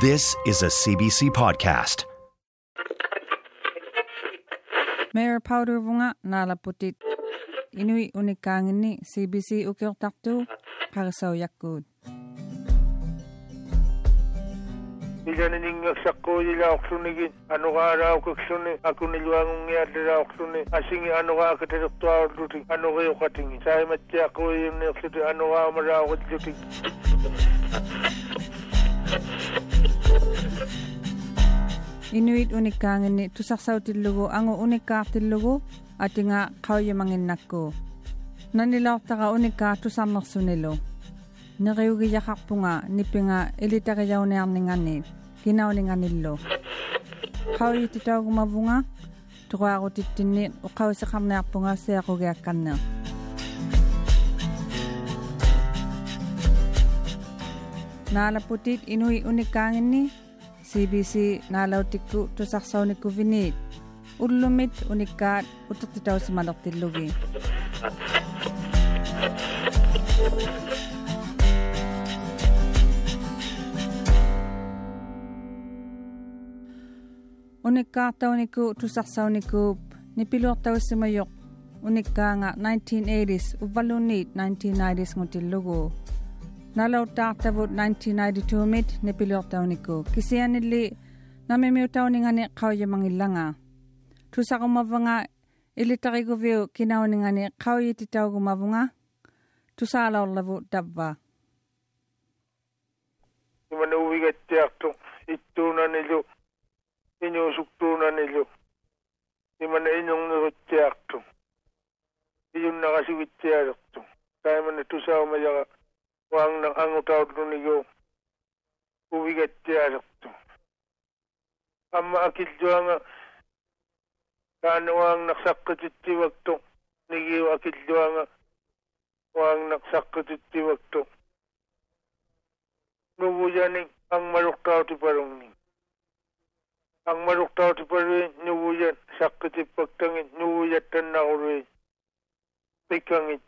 This is a CBC podcast. Mayor Powder bunga nalaputit. Inui unikangin ni CBC ukir taktu karasaw yakud. Ilaning sakko ila oksunigin ano ka ara oksuni ako nilwangung ya dira oksuni asingi ano ka kateruktua duti ano kayo katingi say matya ako yung nilsuti ano ka mara ako Inuit unikangin ni tusaksaw tilugo ango unika tilugo ati nga kawya mangin nakko. Nanilaw taka unika tusamak sunilo. Niriugi yakak punga nipinga ilitaka yaw ni arninganit. Ginaw ni nganilo. Kawya titaw kumabunga Tuwa ako titinit o kawya sa kamnak punga siya ko gayakan na. Nalaputit inui unikangin ni CBC nalau tikku tu kuvinit. Ullumit unikat utak titaw si manok tilugi. Unikka niku tusaksaw 1980s uvalunit 1990s ngutilugo nalautaartavut 1992 mit nepiliortauniku kisianilli namimiutaunningani qaujamangillanga tusaqumavanga ilitariguviu kinauningani qaujititaugumavunga tusaalaorlavu tavva imanuuvigattiartu ittuunanilu iñuusuktuunanilu imana iñorneruttiartu iyunnaqasivittialertu taimana tusaumayaqa wang ng ang utaw do niyo ubigat tiya sakto ama akil do ang kano ang nagsakot iti wakto niyo akil do ang wang nagsakot iti wakto nubujani ang maluktaw ti parong ni ang maluktaw ti parong nubujan sakot iti wakto ni nubujan tan na uri pikangit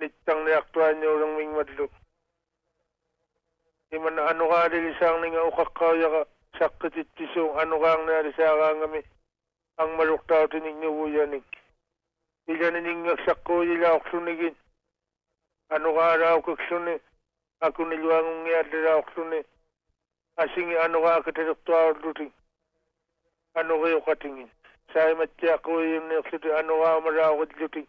nitang na aktuan niyo lang ming madlo. Di man ano ka nilisang ni nga ukakaw ka sakit at ano ka ang narisaka nga ang maluktaw tinig niyo buyanig. Bila na ning nga sakko ila aksunigin. Ano ka araw kaksunig. Ako niluang ang nga dira aksunig. Asing ano ka akitaduktaw duting. Ano kayo katingin. Sa'yo matya ko yung nga ano ka maraw kadluting.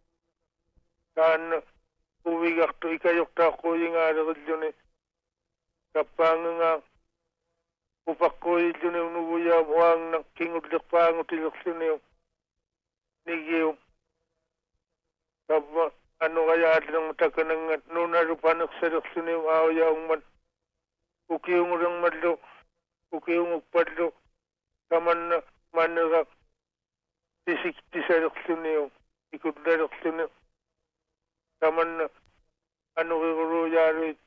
Kapag nga niging sila kulukpadliya kami. Nubuya siya doon eh agumungangok ko yung na miksano. Wang na mi ano kaya ang uyak suluksuni na kaya ano ka katira ako titlugo. Arya na iparang mo yung silak ko yung naaktuan niyo taman anugiguruujaaruit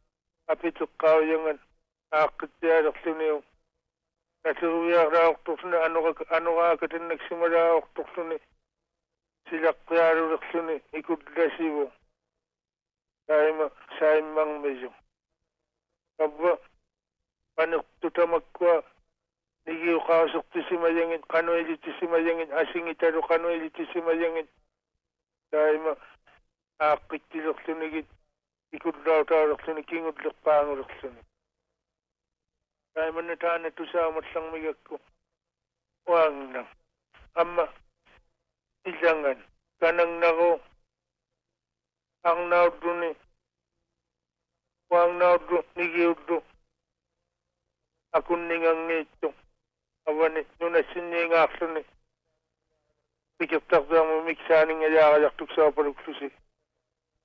apituqqaujangan aaqqitsiaruqluniu tasuruviaqraoqtuqsuni anuqak anuqaakatannaksimaraoqtuqsuni silaqqiaruriqsuni ikullasivu taima saimmangmiju tabba paniqtutamakkua nigiuqausuqtisimajangit qanuilitisimajangit asingitaru qanuilitisimajangit taima аагтилерлүнэг икуллаутаарлүнэ кингуллерпаангулерлүнэ таймэн таане тусаамерлэрмигакку уаанна амма илэнган кананнару арнаутүнэ уаанаутү нигиутту акуннингангиитту авани нунассиннигаарлүнэ пикэртэрдэрму миксаанингалиаралэртуксаапалуклуси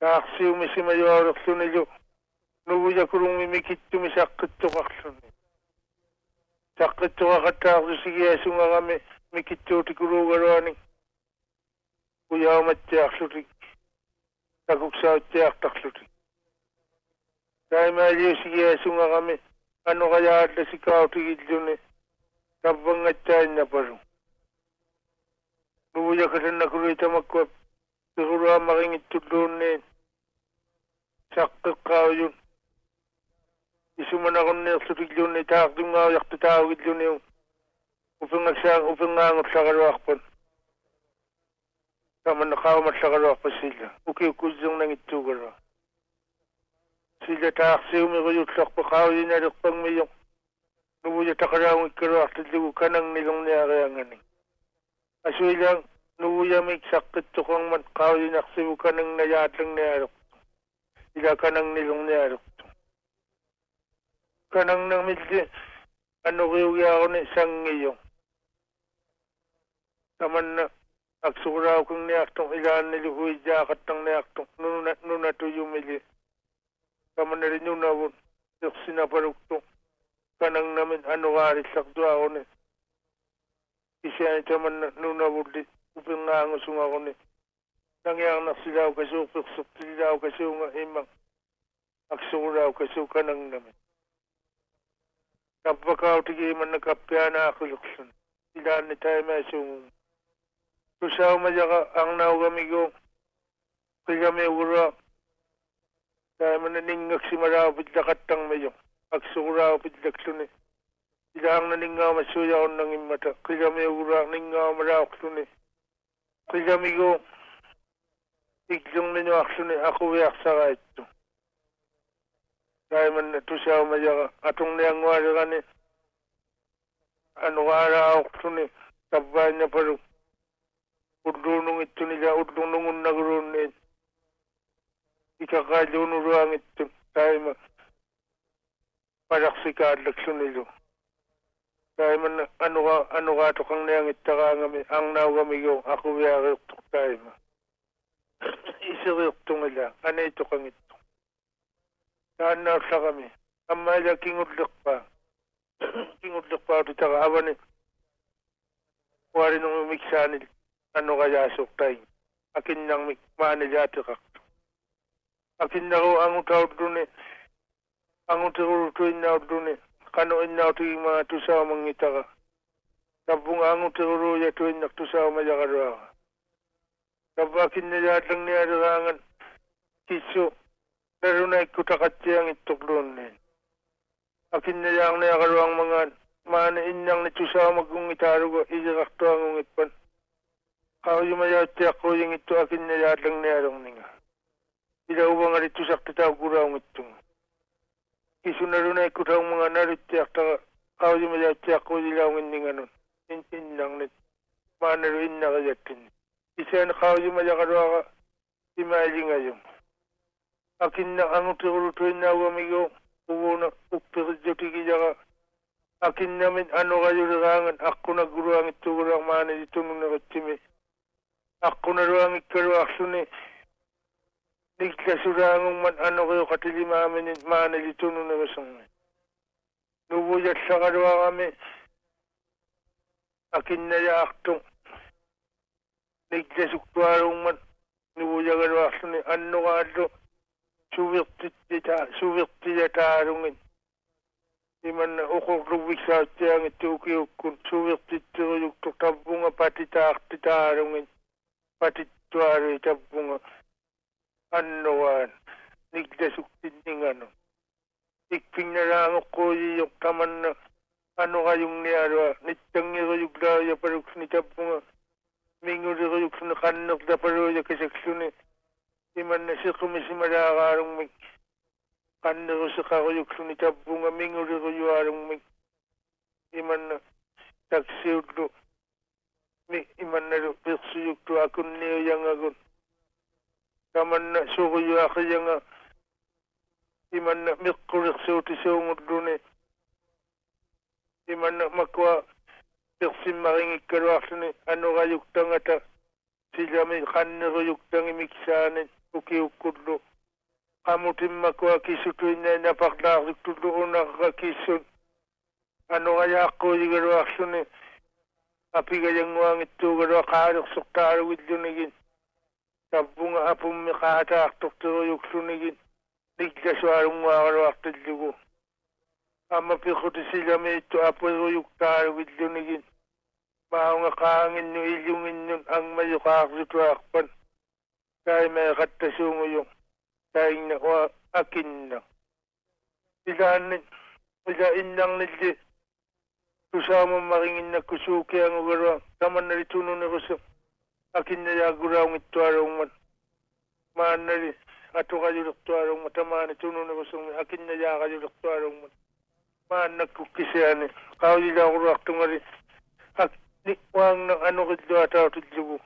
аақсиуми симажуарерлунилу нугуякулунгми микиттуми саққиттоқарлуни саққиттоқақаттаарлусигиасунгарами микиттуутикулуугаруани уяуматтиарлутик такуксааттиартарлутик таймаалиусигиасунгарами ануқалаалласикаутигиллуни таввангаттааннапару нугуякасаннакулуи тамаккуап игуруамагингиттуллуунни саққиққаажун исуманагунниерлутиллуунни таартунгаариарту таагиллуниу уфингаксаа уфингаангерлагалуарпут таманнеқаумаллагалуарпассилла укиуккуссернагиттуугалуа силла таарсиуми риуллерпу қаулиналерпангмиё нувуя тақалаангиккалуартиллугу канангнигорниариангани асуилаан nuuyamik sakit tukang mat kawi naksibu kanang nayatang niyarok. Ila kanang nilong niyarok. Kanang nang miti ano kiyugi ako ni sang iyo. Taman na aksukuraw kong niyaktong ilaan nilihuy jakat ng niyaktong nuna, nuna tuyumili. Taman na rin yung nawon. Yung sinaparuktong kanang namin ano kari sakdo ako ni. Isya ito man nunawulit uping naangusong ako ni nangyang nasilaw kaso pagsaktilaw kaso nga imang aksuraw kaso kanang namin. Kapakaw tigi man nakapyana ako luksan. Ilan ni tayo may sung. Kusaw majaka ang naw kami ko kagami ura tayo man naningak si maraw pitlakatang mayo. Aksuraw pitlaksunin. Ilang naningaw masuyaw nang imata. Kagami ura ningaw maraw kasunin. qillamigu iklunninuaqsuni aquviaqsagaittu taimanna tusaumajaqa atunnianguariqani anuqaaraauqsuni tappainnaparu udduunungittunija udduunungunnaguruunniit ikaqaaluunuruangittun taima paraqsikaallaksuniju taima ano anuga anuga toqangniang ittaraangami arnaugamiguu aquviariortuq taima iseriortungila ani toqangittuq taannaallaqami amma ila kingulleqpaa kingulleqpaarutaqa avani uarinugu miksaanil anugayaasuqtain akinnarmik maanilaatiqaqtu akinnaru angutaurduni angutirurutuinnaudduni kanoin na ito yung mga tusaw mangita ka. Kampung angon siguro ya tuin na tusaw mayakarwa ka. Kampakin na yatang niya rangan tiso pero na ikutakat siya ang itukron nin. Eh. Akin na yang na yakarwang mga mana inyang na tusaw magkong itaro ko iyakakto ang ipan. Ako yung mayati ako yung ito akin na yatang niya rangan nga. Ilaw ba nga rito sakta itong qanu innautigima tusaamangitaqa tabbunga angutiruluya tuinnak tusaamayaqaluaqa tabba akinnalaallangnialeraangan kissu narunaikku taqattiangittuqluunniin akinnalaarniaqaluangmangaan maani innarni tusaamaggungitaaluga ileqartuangungippan qauyumayaattiaqquuyingittu akinnalaallangnialorninga ila ubangari tusaqtataukuraungittunga kisunarunai kutaumanga naruttiaqtaqa qauyumayaattiaqquudilaunginninganun innarnit maanaru innaqayattinni isaan qauyumayaqaluaqa imaalingayum akinna angutiqulutuinnaugamigo uguuna uppiqijjotigijaqa akin namin ano kayo rangan ako na guruang ito gurang mana dito nung nakatimi ako na ruang ikaruak suni Niklasuraangung man ano kayo katilima kami ni Mana Lituno na basang. Nubuyat sa kalawa kami. Akin na yaaktong. Niklasuktuarung man. Nubuyat kalawa sa ni ano ka ato. Suwirti ya taarungin. Iman na ukurubi sa tiyang tabunga. Nubuya karuak suni ano? Ka ito suvirtiyataarungin iman uqorluvik saatiangit tuukiukkun suvirtittiruyuktu tabbunga patitaartitaarungin patittuari tabbunga annogaan nigdasuktiningano ikpinnaraangoqquyiyok tamanna anogayungniarua nittangiruyuklaaya paruksni tabbunga minguriyuksni qannertaparuya kasaksuni iman na siqumisimalaqaarungmik mik kanneru siqaruyuksuni tabbunga minguliruyuarungmik iman na taksiullu mi iman na pirsuyuktu akunniuyangagun taman na таманна сугиуақиянга иманна меққулерсуутисуунгуллуни иманна маква персиммарингиккалуарлуни анураюктангата силами қаннеруюктанги миксаани укиуккуллу qamutimmакуа кисутуиннаанапарлаарриктуллу унарра киссут анураяаққуигалуарлуни апигаянгуангиттуугалуа қаалерсортааргиллунигин apigayanguangittuugalua qaalersortaaluguillunigin tabbunga apummi qaataartortiruyuklunigin niggasualunguagaluartillugu amma piqutisilamiittu apuiruyuktaaluguillunigin maunga qaanginnu illunginnun angmayuqaarlituarpan kaimai qattasuunguyung taingna wa akinna. Ilaanni ila innarnilli tusaamun maringinna akinna yaguraung ittuarung mat maanari atukajuluktuarung mat amani tununegusung akinna yakajuluktuarung mat maannak kukkiseani kaujilaguraqtungari akni waangna anuqillu atautullugu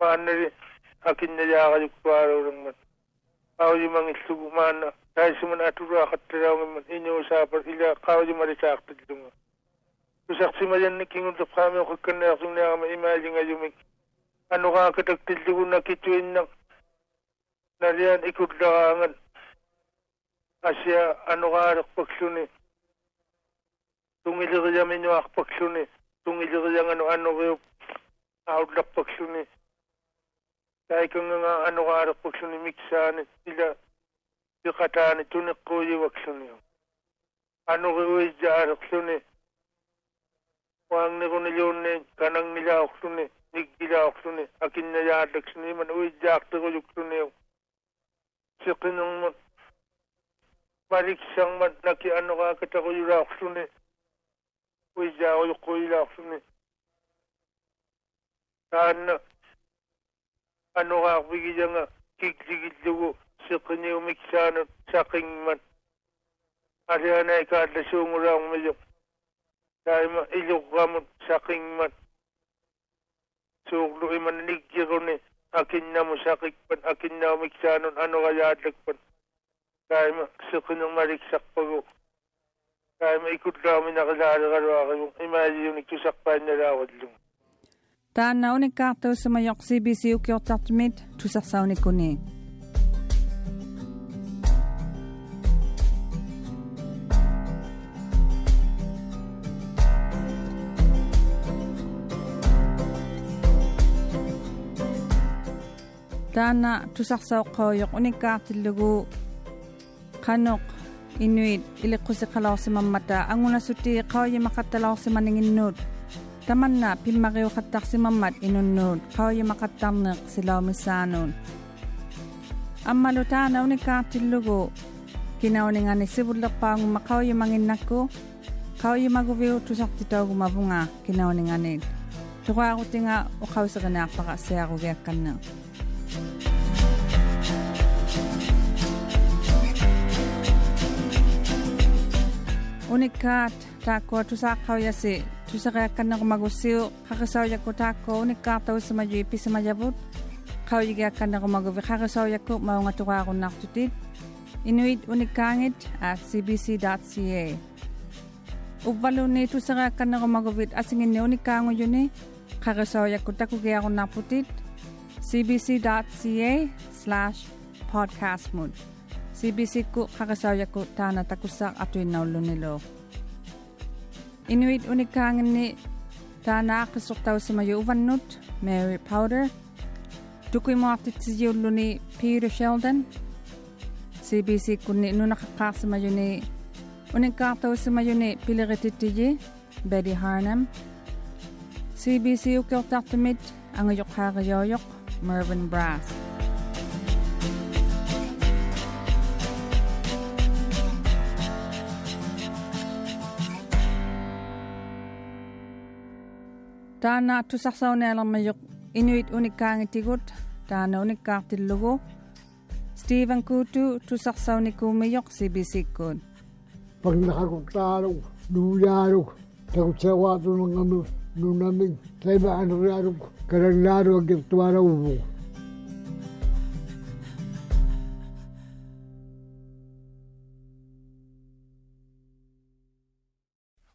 maanari akinna yakajuktuarung mat kaujimangillugu maanna taisiman aturaaqattiraung mat iñuusaapar ila kaujimaritaaqtillunga tusaqsimajanni kingulluqqaamiuqakkannaqsugniaqama imaajingajumik qaawlimalisaaqtillunga tusaqsimayanni kingulleqaami oqakkanneaqsunniaqama imaajingajumik anuqaakataktillugu nakituinnaq nalian ikullaqaangan asia anuqaaleqpakluni tungiliriaminuaqpakluni tungilirianganu anuqiup aullaqpakluni taikanganga anuqaaleqpakluni miksaani ila piqataani tuniqquuyiwakluni anuqiuijjaareqluni waangniquniliunni kanangnilaaqluni niggilaaqluni akinnayaalaksuni iman uijjaaqtiquyukluniu siqinungmun mariksangman naki anuqaakataquyulaaqluni uijjaaquyuqquyilaaqluni taanna anuqaaqpigijanga kikligillugu siqiniumiksaanut saqingman alianai kaallasuungulaaqmijo taima iluqqamut saqingman suuqlu iman niggiruni akinnamu saqikpan akinnaumiksaanun anuqayaallakpan taima siqinumaliksaqpagu taima ikullaaminaqilaaliqaluaqigu imaaliunik tusaqpaannalaaqallung taanna CBC ukiortartumit tusarsaunikkuni taana tusarsaoqqaoyoq unikkaartillugu qanoq inuit iliqqusiqalaorsimammata angunasutti qaoyimaqattalaorsimaninginnuut tamanna pimmariuqattarsimammat inunnuut qaoyimaqattarneq unikat tako tusakaw yasi tusakayakan na kumagusiw ya ku tako unikat tau semaju ipi semajabut kau juga akan na kumagubi kakasaw aku nak tutit Inuit Unikangit at cbc.ca. Ubalo ni ito sa kanang asingin ni Unikango ya ku Kakasaw yakutaku aku nak tutit cbc.ca slash podcast mode. Cbc ku qaqasawayakku taana takussaq atuinnaulunilo Inuit unikkaanginni taana aqissortaussamayu uvannut Mary Powder. Tukuimuartitsiulluni Peter Sheldon. CBC kunni nunaqaqqaarsamayuni unikkaartaussmayuni pilerititiji Betty Harnam. CBC ukiortartumit angayoqhaaqayoyoq Mervyn Brass Taana tusarsaunaalermayoq inuit unikkaangitigut taana unikkaartillugu Stephen Kutu taana tusaqsaunialermayoq inuit unikkaangitigut taana unikkaartillugu stephen kutu tusaqsaunikuumayoq sibisikkut parnaqaruqtaaruq nuuyaaruq takutseuaatunangamu nunamik taimaanriaruq kalallaaruagiqtuaraubuq